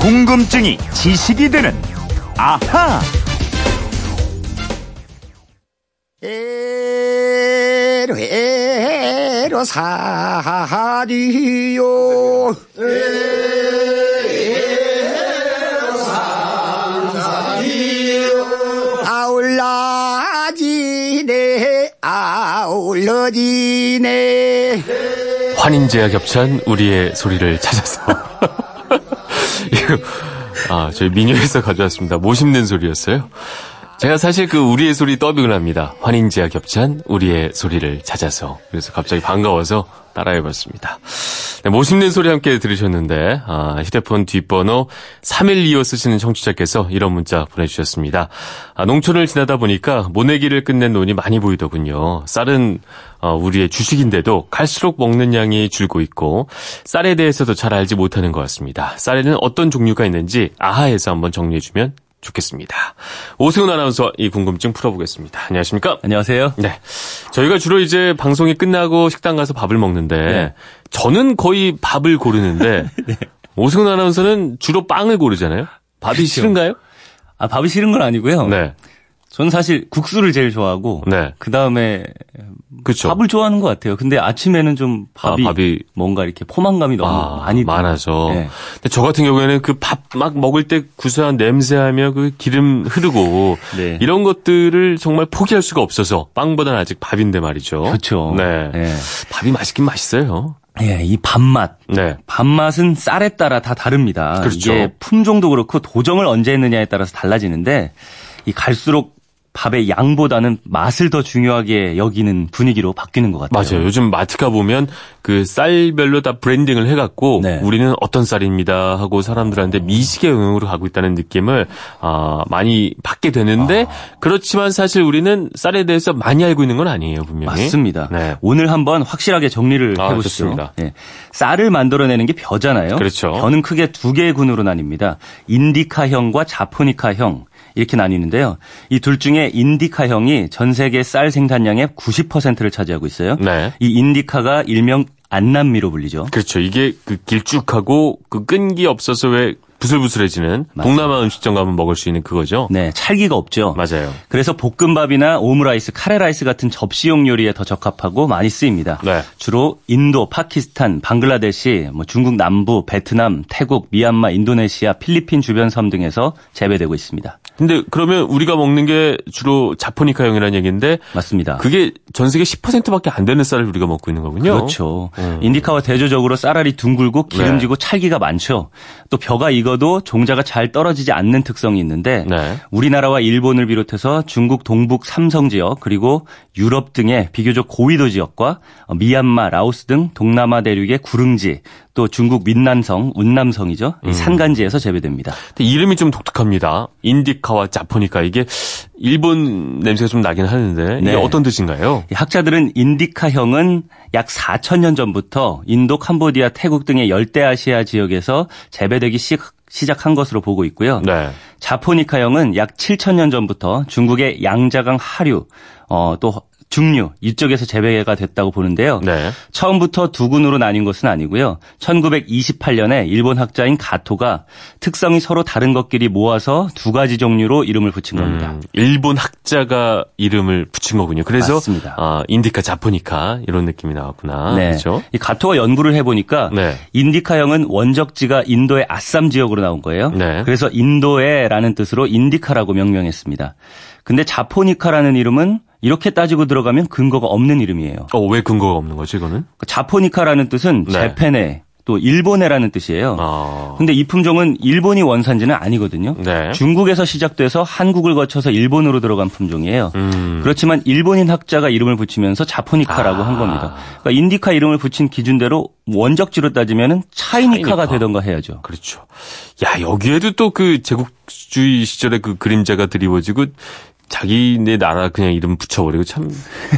궁금증이 지식이 되는 아하. 에로 에로 사디요 아울라지네 아울러지네 환인제와 겹찬 우리의 소리를 찾아서. 아, 저희 민요에서 가져왔습니다. 못 씹는 소리였어요. 제가 사실 그 우리의 소리 더빙을 합니다. 환인제와 겹찬 우리의 소리를 찾아서. 그래서 갑자기 반가워서 따라해봤습니다. 네, 못 씹는 소리 함께 들으셨는데, 아, 휴대폰 뒷번호 3125 쓰시는 청취자께서 이런 문자 보내주셨습니다. 아, 농촌을 지나다 보니까 모내기를 끝낸 논이 많이 보이더군요. 쌀은 어, 우리의 주식인데도 갈수록 먹는 양이 줄고 있고 쌀에 대해서도 잘 알지 못하는 것 같습니다. 쌀에는 어떤 종류가 있는지 아하에서 한번 정리해주면 좋겠습니다. 오승훈 아나운서 이 궁금증 풀어보겠습니다. 안녕하십니까? 안녕하세요. 네. 저희가 주로 이제 방송이 끝나고 식당 가서 밥을 먹는데 네. 저는 거의 밥을 고르는데 오승훈 아나운서는 주로 빵을 고르잖아요. 밥이 그렇죠. 싫은가요? 아, 밥이 싫은 건 아니고요. 네. 저는 사실 국수를 제일 좋아하고 네. 그 다음에 그렇죠. 밥을 좋아하는 것 같아요. 근데 아침에는 좀 밥이, 아, 밥이 뭔가 이렇게 포만감이 너무 아, 많이. 많아서. 네. 근데 저 같은 경우에는 그 밥 막 먹을 때 구수한 냄새하며 그 기름 흐르고 네. 이런 것들을 정말 포기할 수가 없어서 빵보다는 아직 밥인데 말이죠. 그렇죠. 네. 네. 밥이 맛있긴 맛있어요. 예, 이 밥맛. 네. 밥맛은 쌀에 따라 다 다릅니다. 그렇죠. 이게 품종도 그렇고 도정을 언제 했느냐에 따라서 달라지는데 이 갈수록 밥의 양보다는 맛을 더 중요하게 여기는 분위기로 바뀌는 것 같아요. 맞아요. 요즘 마트 가 보면 그 쌀별로 다 브랜딩을 해갖고 네. 우리는 어떤 쌀입니다 하고 사람들한테 미식의 영역으로 가고 있다는 느낌을 아, 많이 받게 되는데 그렇지만 사실 우리는 쌀에 대해서 많이 알고 있는 건 아니에요 분명히. 맞습니다. 네. 오늘 한번 확실하게 정리를 아, 해보시죠. 좋습니다. 네. 쌀을 만들어내는 게 벼잖아요. 그렇죠. 벼는 크게 두 개의 군으로 나뉩니다. 인디카형과 자포니카형 이렇게 나뉘는데요. 이 둘 중에 인디카형이 전 세계 쌀 생산량의 90%를 차지하고 있어요. 네. 이 인디카가 일명 안남미로 불리죠. 그렇죠. 이게 그 길쭉하고 그 끈기 없어서 왜 부슬부슬해지는 동남아 음식점 가면 먹을 수 있는 그거죠. 네, 찰기가 없죠. 맞아요. 그래서 볶음밥이나 오므라이스, 카레라이스 같은 접시용 요리에 더 적합하고 많이 쓰입니다. 네. 주로 인도, 파키스탄, 방글라데시, 뭐 중국 남부, 베트남, 태국, 미얀마, 인도네시아, 필리핀 주변 섬 등에서 재배되고 있습니다. 근데 그러면 우리가 먹는 게 주로 자포니카형이라는 얘기인데 맞습니다. 그게 전 세계 10%밖에 안 되는 쌀을 우리가 먹고 있는 거군요. 그렇죠. 인디카와 대조적으로 쌀알이 둥글고 기름지고 찰기가 많죠. 또 벼가 익어 도 종자가 잘 떨어지지 않는 특성이 있는데 네. 우리나라와 일본을 비롯해서 중국 동북 삼성 지역 그리고 유럽 등의 비교적 고위도 지역과 미얀마, 라오스 등 동남아 대륙의 구릉지 또 중국 민난성, 운남성이죠. 이 산간지에서 재배됩니다. 이름이 좀 독특합니다. 인디카와 자포니카 이게 일본 냄새가 좀 나긴 하는데 이게 네. 어떤 뜻인가요? 이 학자들은 인디카형은 약 4천 년 전부터 인도, 캄보디아, 태국 등의 열대아시아 지역에서 재배되기 시, 시작한 것으로 보고 있고요. 네. 자포니카형은 약 7천 년 전부터 중국의 양자강 하류, 어, 또 중류 이쪽에서 재배가 됐다고 보는데요. 네. 처음부터 두 군으로 나뉜 것은 아니고요. 1928년에 일본 학자인 가토가 특성이 서로 다른 것끼리 모아서 두 가지 종류로 이름을 붙인 겁니다. 음, 일본 학자가 이름을 붙인 거군요. 그래서 맞습니다. 아, 인디카, 자포니카 이런 느낌이 나왔구나. 네. 그렇죠? 이 가토가 연구를 해보니까 네. 인디카형은 원적지가 인도의 아쌈 지역으로 나온 거예요. 네. 그래서 인도의라는 뜻으로 인디카라고 명명했습니다. 근데 자포니카라는 이름은 이렇게 따지고 들어가면 근거가 없는 이름이에요. 어, 왜 근거가 없는 거지, 이거는? 그 자포니카라는 뜻은 네. Japan의 또 일본의라는 뜻이에요. 아. 근데 이 품종은 일본이 원산지는 아니거든요. 네. 중국에서 시작돼서 한국을 거쳐서 일본으로 들어간 품종이에요. 음. 그렇지만 일본인 학자가 이름을 붙이면서 자포니카라고 아. 한 겁니다. 그러니까 인디카 이름을 붙인 기준대로 원적지로 따지면은 차이니카가 차이니카. 되던가 해야죠. 그렇죠. 야, 여기에도 또 그 제국주의 시절의 그 그림자가 드리워지고 자기네 나라 그냥 이름 붙여버리고 참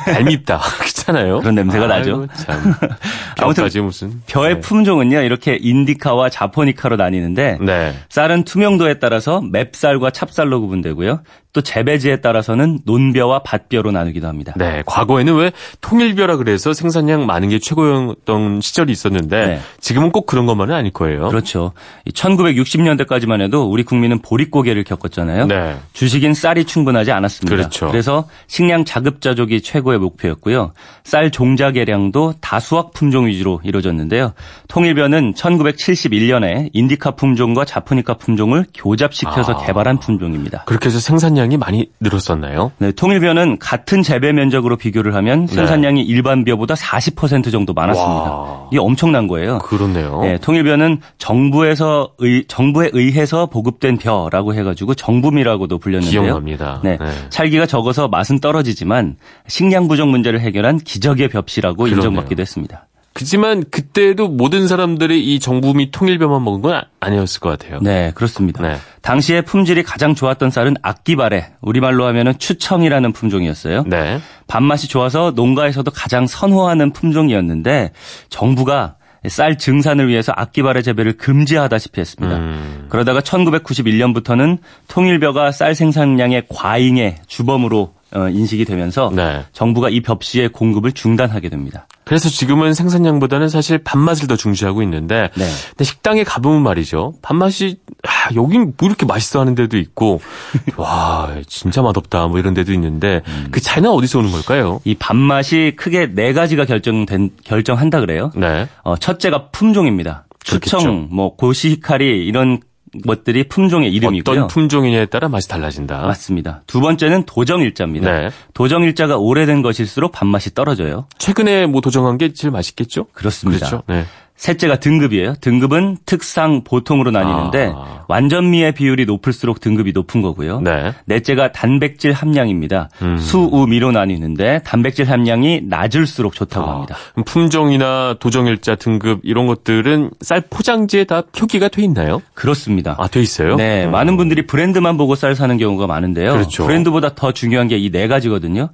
얄밉다. 그렇잖아요. 그런 냄새가 나죠. 아이고, 참. 아무튼 무슨. 벼의 네. 품종은요 이렇게 인디카와 자포니카로 나뉘는데 네. 쌀은 투명도에 따라서 맵쌀과 찹쌀로 구분되고요. 또 재배지에 따라서는 논벼와 밭벼로 나누기도 합니다. 네, 과거에는 왜 통일벼라 그래서 생산량 많은 게 최고였던 시절이 있었는데 네. 지금은 꼭 그런 것만은 아닐 거예요. 그렇죠. 1960년대까지만 해도 우리 국민은 보릿고개를 겪었잖아요. 네. 주식인 쌀이 충분하지 않았 습니다. 그렇죠. 그래서 식량 자급자족이 최고의 목표였고요. 쌀 종자 개량도 다수학 품종 위주로 이루어졌는데요. 통일벼는 1971년에 인디카 품종과 자포니카 품종을 교잡시켜서 아. 개발한 품종입니다. 그렇게 해서 생산량이 많이 늘었었나요? 네, 통일벼는 같은 재배 면적으로 비교를 하면 생산량이 일반 벼보다 40% 정도 많았습니다. 네. 와. 이게 엄청난 거예요. 그렇네요. 네, 통일벼는 정부에서 의, 정부에 의해서 보급된 벼라고 해가지고 정부미라고도 불렸는데요. 기억납니다. 네, 네. 찰기가 적어서 맛은 떨어지지만 식량 부족 문제를 해결한 기적의 벼씨라고 그러네요. 인정받기도 했습니다. 그지만 그때도 모든 사람들이 이 정부 및 통일벼만 먹은 건 아- 아니었을 것 같아요. 네, 그렇습니다. 네. 당시에 품질이 가장 좋았던 쌀은 악기발에 우리말로 하면은 추청이라는 품종이었어요. 네. 밥맛이 좋아서 농가에서도 가장 선호하는 품종이었는데 정부가 쌀 증산을 위해서 악기발의 재배를 금지하다시피 했습니다. 음. 그러다가 1991년부터는 통일벼가 쌀 생산량의 과잉의 주범으로 어, 인식이 되면서 네. 정부가 이 벽시의 공급을 중단하게 됩니다. 그래서 지금은 생산량보다는 사실 밥맛을 더 중시하고 있는데 네. 근데 식당에 가보면 말이죠. 밥맛이 아, 여긴 뭐 이렇게 맛있어 하는 데도 있고 와 진짜 맛없다 뭐 이런 데도 있는데 음. 그 차이는 어디서 오는 걸까요? 이 밥맛이 크게 네 가지가 결정된 결정한다 그래요. 네. 어, 첫째가 품종입니다. 그렇겠죠. 추청, 뭐 고시히카리 이런 것들이 품종의 이름이고요. 어떤 품종이냐에 따라 맛이 달라진다. 맞습니다. 두 번째는 도정일자입니다. 네. 도정일자가 오래된 것일수록 밥맛이 떨어져요. 최근에 뭐 도정한 게 제일 맛있겠죠? 그렇습니다. 그렇죠. 네. 셋째가 등급이에요. 등급은 특상, 보통으로 나뉘는데 아. 완전미의 비율이 높을수록 등급이 높은 거고요. 네. 넷째가 단백질 함량입니다. 음. 수우미로 나뉘는데 단백질 함량이 낮을수록 좋다고 아, 합니다. 품종이나 도정일자 등급 이런 것들은 쌀 포장지에 다 표기가 돼 있나요? 그렇습니다. 아, 돼 있어요? 네, 음. 많은 분들이 브랜드만 보고 쌀 사는 경우가 많은데요. 그렇죠. 브랜드보다 더 중요한 게 이 네 가지거든요.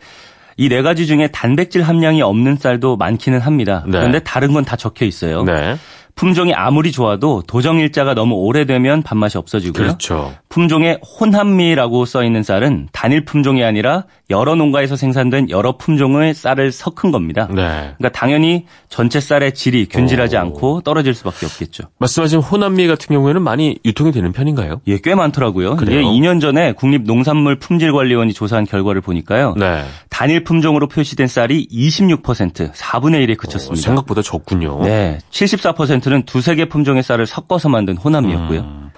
이 네 가지 중에 단백질 함량이 없는 쌀도 많기는 합니다. 네. 그런데 다른 건 다 적혀 있어요. 네. 품종이 아무리 좋아도 도정 일자가 너무 오래되면 밥맛이 없어지고요. 그렇죠. 품종에 혼합미라고 써 있는 쌀은 단일 품종이 아니라 여러 농가에서 생산된 여러 품종의 쌀을 섞은 겁니다. 네. 그러니까 당연히 전체 쌀의 질이 균질하지 오. 않고 떨어질 수밖에 없겠죠. 말씀하신 호남미 같은 경우에는 많이 유통이 되는 편인가요? 예, 꽤 많더라고요. 그래요? 이게 2년 전에 국립농산물품질관리원이 조사한 결과를 보니까요. 네. 단일 품종으로 표시된 쌀이 26%, 4분의 1에 그쳤습니다. 생각보다 적군요. 네, 74%는 두세 개 품종의 쌀을 섞어서 만든 호남미였고요. 음.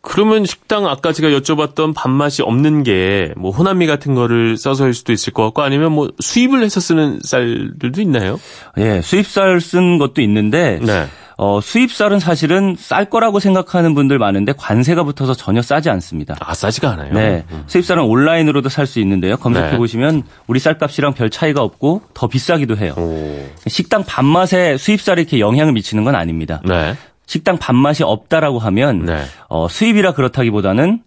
그러면 식당 아까 제가 여쭤봤던 밥맛이 없는 게 뭐 호남미 같은 거를 써서일 수도 있을 것 같고 아니면 뭐 수입을 해서 쓰는 쌀들도 있나요? 예, 수입 쌀 쓴 것도 있는데 네. 어, 수입쌀은 사실은 쌀 거라고 생각하는 분들 많은데 관세가 붙어서 전혀 싸지 않습니다. 아 싸지가 않아요. 네. 음. 수입쌀은 온라인으로도 살 수 있는데요. 검색해 네. 보시면 우리 쌀값이랑 별 차이가 없고 더 비싸기도 해요. 오. 식당 밥맛에 수입쌀이 이렇게 영향을 미치는 건 아닙니다. 네. 식당 밥맛이 없다라고 하면 네. 어, 수입이라 그렇다기보다는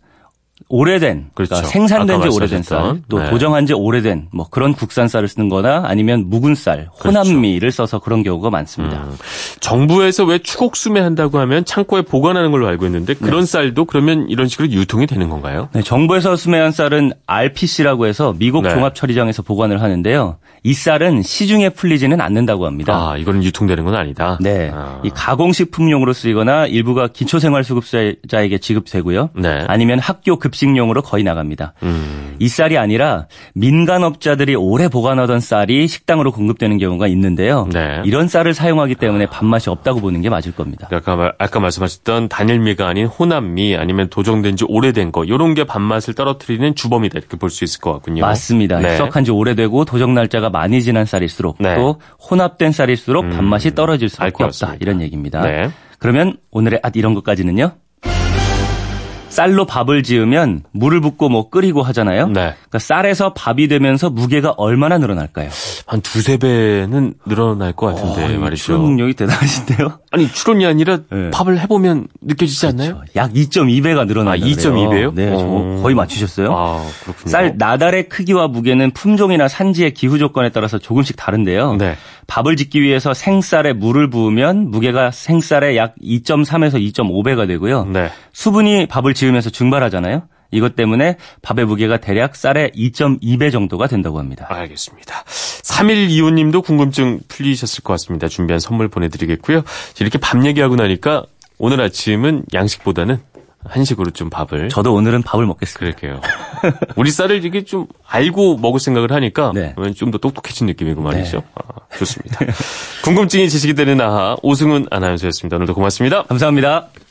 오래된 그러니까 그렇죠. 생산된 지 오래된 쌀, 또 네. 도정한 지 오래된 뭐 그런 국산 쌀을 쓰는 거나 아니면 묵은 쌀, 호남미를 써서 그런 경우가 많습니다. 음. 정부에서 왜 추곡 수매한다고 하면 창고에 보관하는 걸로 알고 있는데 그런 쌀도 그러면 이런 식으로 유통이 되는 건가요? 네, 정부에서 수매한 쌀은 RPC라고 해서 미국 네. 종합 처리장에서 보관을 하는데요. 이 쌀은 시중에 풀리지는 않는다고 합니다. 아, 이거는 유통되는 건 아니다. 네. 아. 이 가공식품용으로 쓰이거나 일부가 기초생활수급자에게 지급되고요. 네. 아니면 학교 급 식용으로 거의 나갑니다. 음. 이 쌀이 아니라 민간업자들이 오래 보관하던 쌀이 식당으로 공급되는 경우가 있는데요. 네. 이런 쌀을 사용하기 때문에 밥맛이 없다고 보는 게 맞을 겁니다. 아까, 말- 아까 말씀하셨던 단일미가 아닌 호남미 아니면 도정된 지 오래된 거 이런 게 밥맛을 떨어뜨리는 주범이다 이렇게 볼 수 있을 것 같군요. 맞습니다. 네. 수확한 지 오래되고 도정 날짜가 많이 지난 쌀일수록 네. 음. 또 혼합된 쌀일수록 밥맛이 떨어질 알 수밖에 것 없다. 이런 얘기입니다. 네. 그러면 오늘의 앗 이런 것까지는요. 쌀로 밥을 지으면 물을 붓고 뭐 끓이고 하잖아요. 네. 그러니까 쌀에서 밥이 되면서 무게가 얼마나 늘어날까요? 한 두세 배는 늘어날 것 같은데 어, 이 말이죠. 능력이 대단하신데요. 아니 추론이 아니라 네. 밥을 해보면 느껴지지 않나요? 약 2.2배가 늘어난다. 아, 2.2 배요? 네, 저 어. 거의 맞추셨어요. 아 그렇군요. 쌀 나달의 크기와 무게는 품종이나 산지의 기후 조건에 따라서 조금씩 다른데요. 네. 밥을 짓기 위해서 생쌀에 물을 부으면 무게가 생쌀의 약 2.3에서 2.5배가 되고요. 네. 수분이 밥을 지으면서 증발하잖아요. 이것 때문에 밥의 무게가 대략 쌀의 2.2배 정도가 된다고 합니다. 알겠습니다. 3125님도 궁금증 풀리셨을 것 같습니다. 준비한 선물 보내드리겠고요. 이렇게 밥 얘기하고 나니까 오늘 아침은 양식보다는 한식으로 좀 밥을 저도 오늘은 밥을 먹겠습니다. 그럴게요. 우리 쌀을 이게 좀 알고 먹을 생각을 하니까 네. 좀더 똑똑해진 느낌이고 말이죠. 아, 좋습니다. 궁금증이 지식이 되는 아하 오승훈 아나운서였습니다. 오늘도 고맙습니다. 감사합니다.